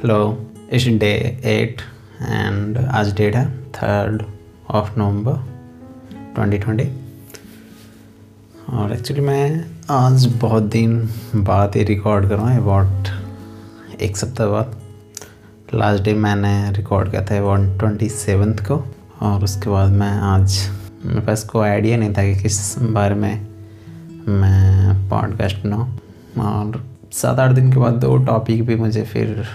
Hello it's day eight and आज date है third of November 2020 और एक्चुअली मैं आज बहुत दिन बाद ही रिकॉर्ड कर रहा हूँ अबाउट एक सप्ताह बाद। लास्ट डे मैंने रिकॉर्ड किया था वन ट्वेंटी सेवन्थ को, और उसके बाद मैं आज, मेरे पास कोई आइडिया नहीं था कि किस बारे में मैं पॉडकास्ट बनाऊँ। और सात आठ दिन के बाद दो टॉपिक भी मुझे फिर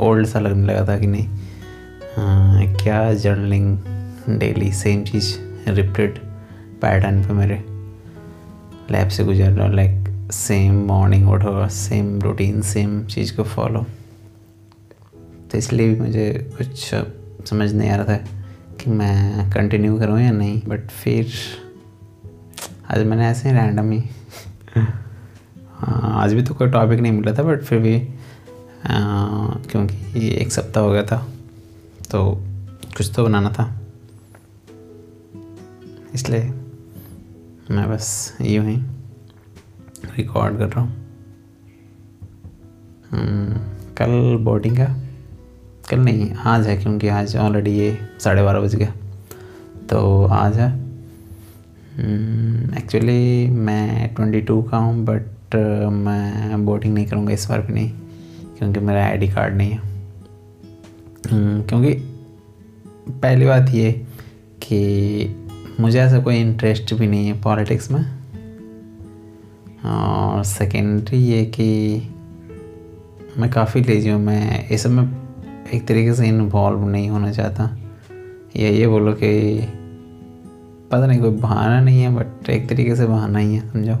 ओल्ड सा लगने लगा था कि नहीं। आ, क्या जर्नलिंग डेली सेम चीज़ रिपीट पैटर्न पे मेरे लैब से गुजर रहा लाइक सेम मॉर्निंग उठो सेम रूटीन सेम चीज़ को फॉलो तो इसलिए भी मुझे कुछ समझ नहीं आ रहा था कि मैं कंटिन्यू करूँ या नहीं बट फिर आज मैंने ऐसे ही रैंडम ही हाँ, आज भी तो कोई टॉपिक नहीं मिला था बट फिर भी क्योंकि एक सप्ताह हो गया था तो कुछ तो बनाना था। इसलिए मैं बस यूँ ही रिकॉर्ड कर रहा हूँ। हम्म, कल बोर्डिंग है। कल नहीं आज है क्योंकि आज ऑलरेडी ये साढ़े बारह बज गया। तो आज है। एक्चुअली हम्म, मैं ट्वेंटी टू का हूँ बट मैं बोटिंग नहीं करूँगा इस बार भी नहीं। क्योंकि मेरा आईडी कार्ड नहीं है। हम्म, क्योंकि पहली बात ये कि मुझे ऐसा कोई इंटरेस्ट भी नहीं है पॉलिटिक्स में। और सेकेंडरी ये कि मैं काफ़ी लेजी हूँ मैं इस सब में एक तरीके से इन्वॉल्व नहीं होना चाहता। या ये बोलो कि पता नहीं कोई बहाना नहीं है बट एक तरीके से बहाना ही है समझो।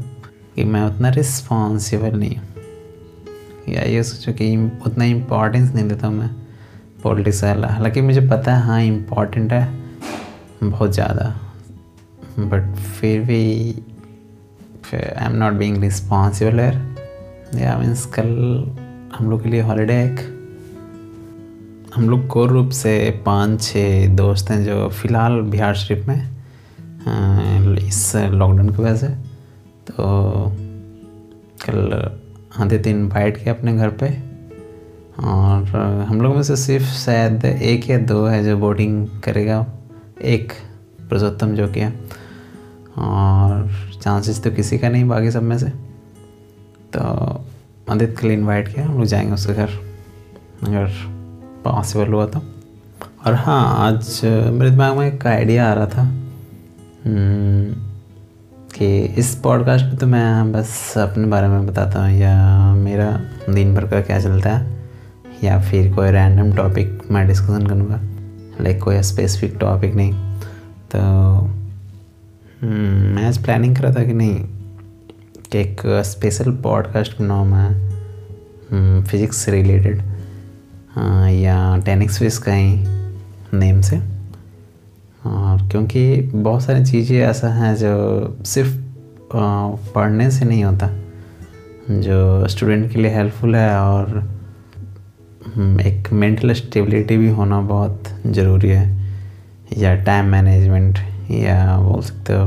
कि मैं उतना रिस्पॉन्सिबल नहीं हूँ। या ये सोचो कि उतना इम्पोर्टेंस नहीं देता मैं पॉलिटिक्स वाला हालाँकि मुझे पता है हाँ इम्पोर्टेंट है, बहुत ज़्यादा। बट फिर भी I am not being responsible है या मीन्स कल हम लोग के लिए हॉलीडे एक। हम लोग कोर रूप से पाँच छः दोस्त हैं जो फ़िलहाल बिहार शरीफ में इस लॉकडाउन की वजह से। तो कल आदित्य इनवाइट किया अपने घर पे। और हम लोग में से सिर्फ़ शायद एक या दो है जो बोर्डिंग करेगा एक पुरुषोत्तम जो किया और चांसेस तो किसी का नहीं बाकी सब में से। तो आदित्य लिए इन्वाइट किया हम लोग जाएँगे उसके घर। अगर पॉसिबल हुआ तो। और हाँ आज मेरे दिमाग में एक आइडिया आ रहा था। हम्म, कि इस पॉडकास्ट पे तो मैं बस अपने बारे में बताता हूँ या मेरा दिन भर का क्या चलता है या फिर कोई रैंडम टॉपिक मैं डिस्कशन करूँगा लाइक कोई स्पेसिफिक टॉपिक नहीं। तो हम्म, मैं आज प्लानिंग कर था कि नहीं कि एक स्पेशल पॉडकास्ट बनाऊँ मैं फिज़िक्स से रिलेटेड या टेनिक्स फिस का ही नेम से। और क्योंकि बहुत सारी चीज़ें ऐसा हैं जो सिर्फ़ पढ़ने से नहीं होता जो स्टूडेंट के लिए हेल्पफुल है और हम्म, एक मेंटल स्टेबिलिटी भी होना बहुत ज़रूरी है या टाइम मैनेजमेंट या बोल सकते हो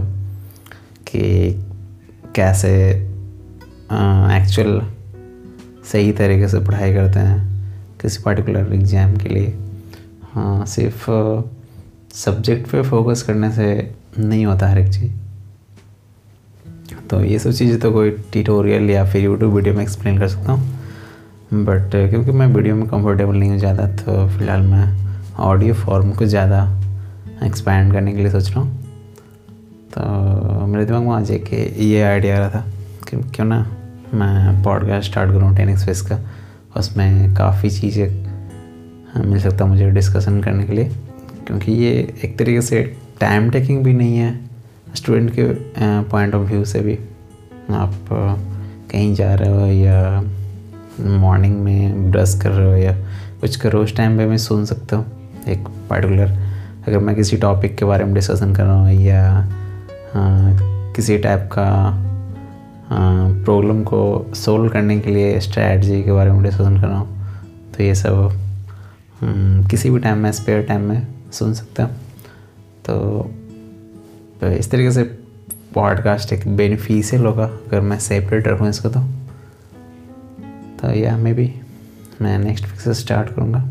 कि कैसे एक्चुअल सही तरीके से पढ़ाई करते हैं किसी पर्टिकुलर एग्ज़ाम के लिए। हाँ सिर्फ़ सब्जेक्ट पे फोकस करने से नहीं होता हर एक चीज़। तो ये सब चीज़ें तो कोई ट्यूटोरियल या फिर यूट्यूब वीडियो में एक्सप्लेन कर सकता हूँ। बट क्योंकि मैं वीडियो में कंफर्टेबल नहीं हूँ ज़्यादा तो फ़िलहाल मैं ऑडियो फॉर्म को ज़्यादा एक्सपैंड करने के लिए सोच रहा हूँ। तो मेरे दिमाग में आज एक ये आइडिया आ रहा था कि क्यों ना मैं पॉडकास्ट स्टार्ट करूँ टेनिक्स फेस का। उसमें काफ़ी चीज़ें मिल सकता मुझे डिस्कशन करने के लिए। क्योंकि ये एक तरीके से टाइम टेकिंग भी नहीं है स्टूडेंट के पॉइंट ऑफ़ व्यू से भी। आप कहीं जा रहे हो या मॉर्निंग में ब्रश कर रहे हो या कुछ करो उस टाइम पे मैं सुन सकता हूँ। एक पर्टिकुलर अगर मैं किसी टॉपिक के बारे में डिस्कशन कर रहा हूँ या आ, किसी टाइप का प्रॉब्लम को सोल्व करने के लिए स्ट्रैटी के बारे में डिस्कशन कर रहा हूँ तो ये सब किसी भी टाइम में स्पेयर टाइम में सुन सकते हैं। तो, तो इस तरीके से पॉडकास्ट एक बेनिफिशियल होगा अगर मैं सेपरेट रखूँ इसको तो। तो या मे बी मैं नेक्स्ट वीक से स्टार्ट करूँगा।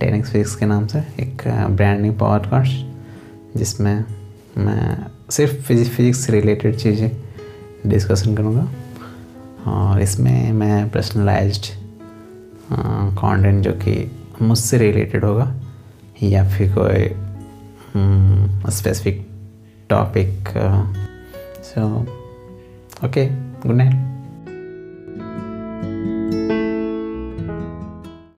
टेनिक्स फिजिक्स के नाम से एक ब्रांड न्यू पॉडकास्ट जिसमें मैं सिर्फ़ फिजिक्स रिलेटेड चीज़ें डिस्कशन करूँगा। और इसमें मैं पर्सनलाइज्ड कंटेंट जो कि मुझसे रिलेटेड होगा। या फिर कोई specific topic so okay good night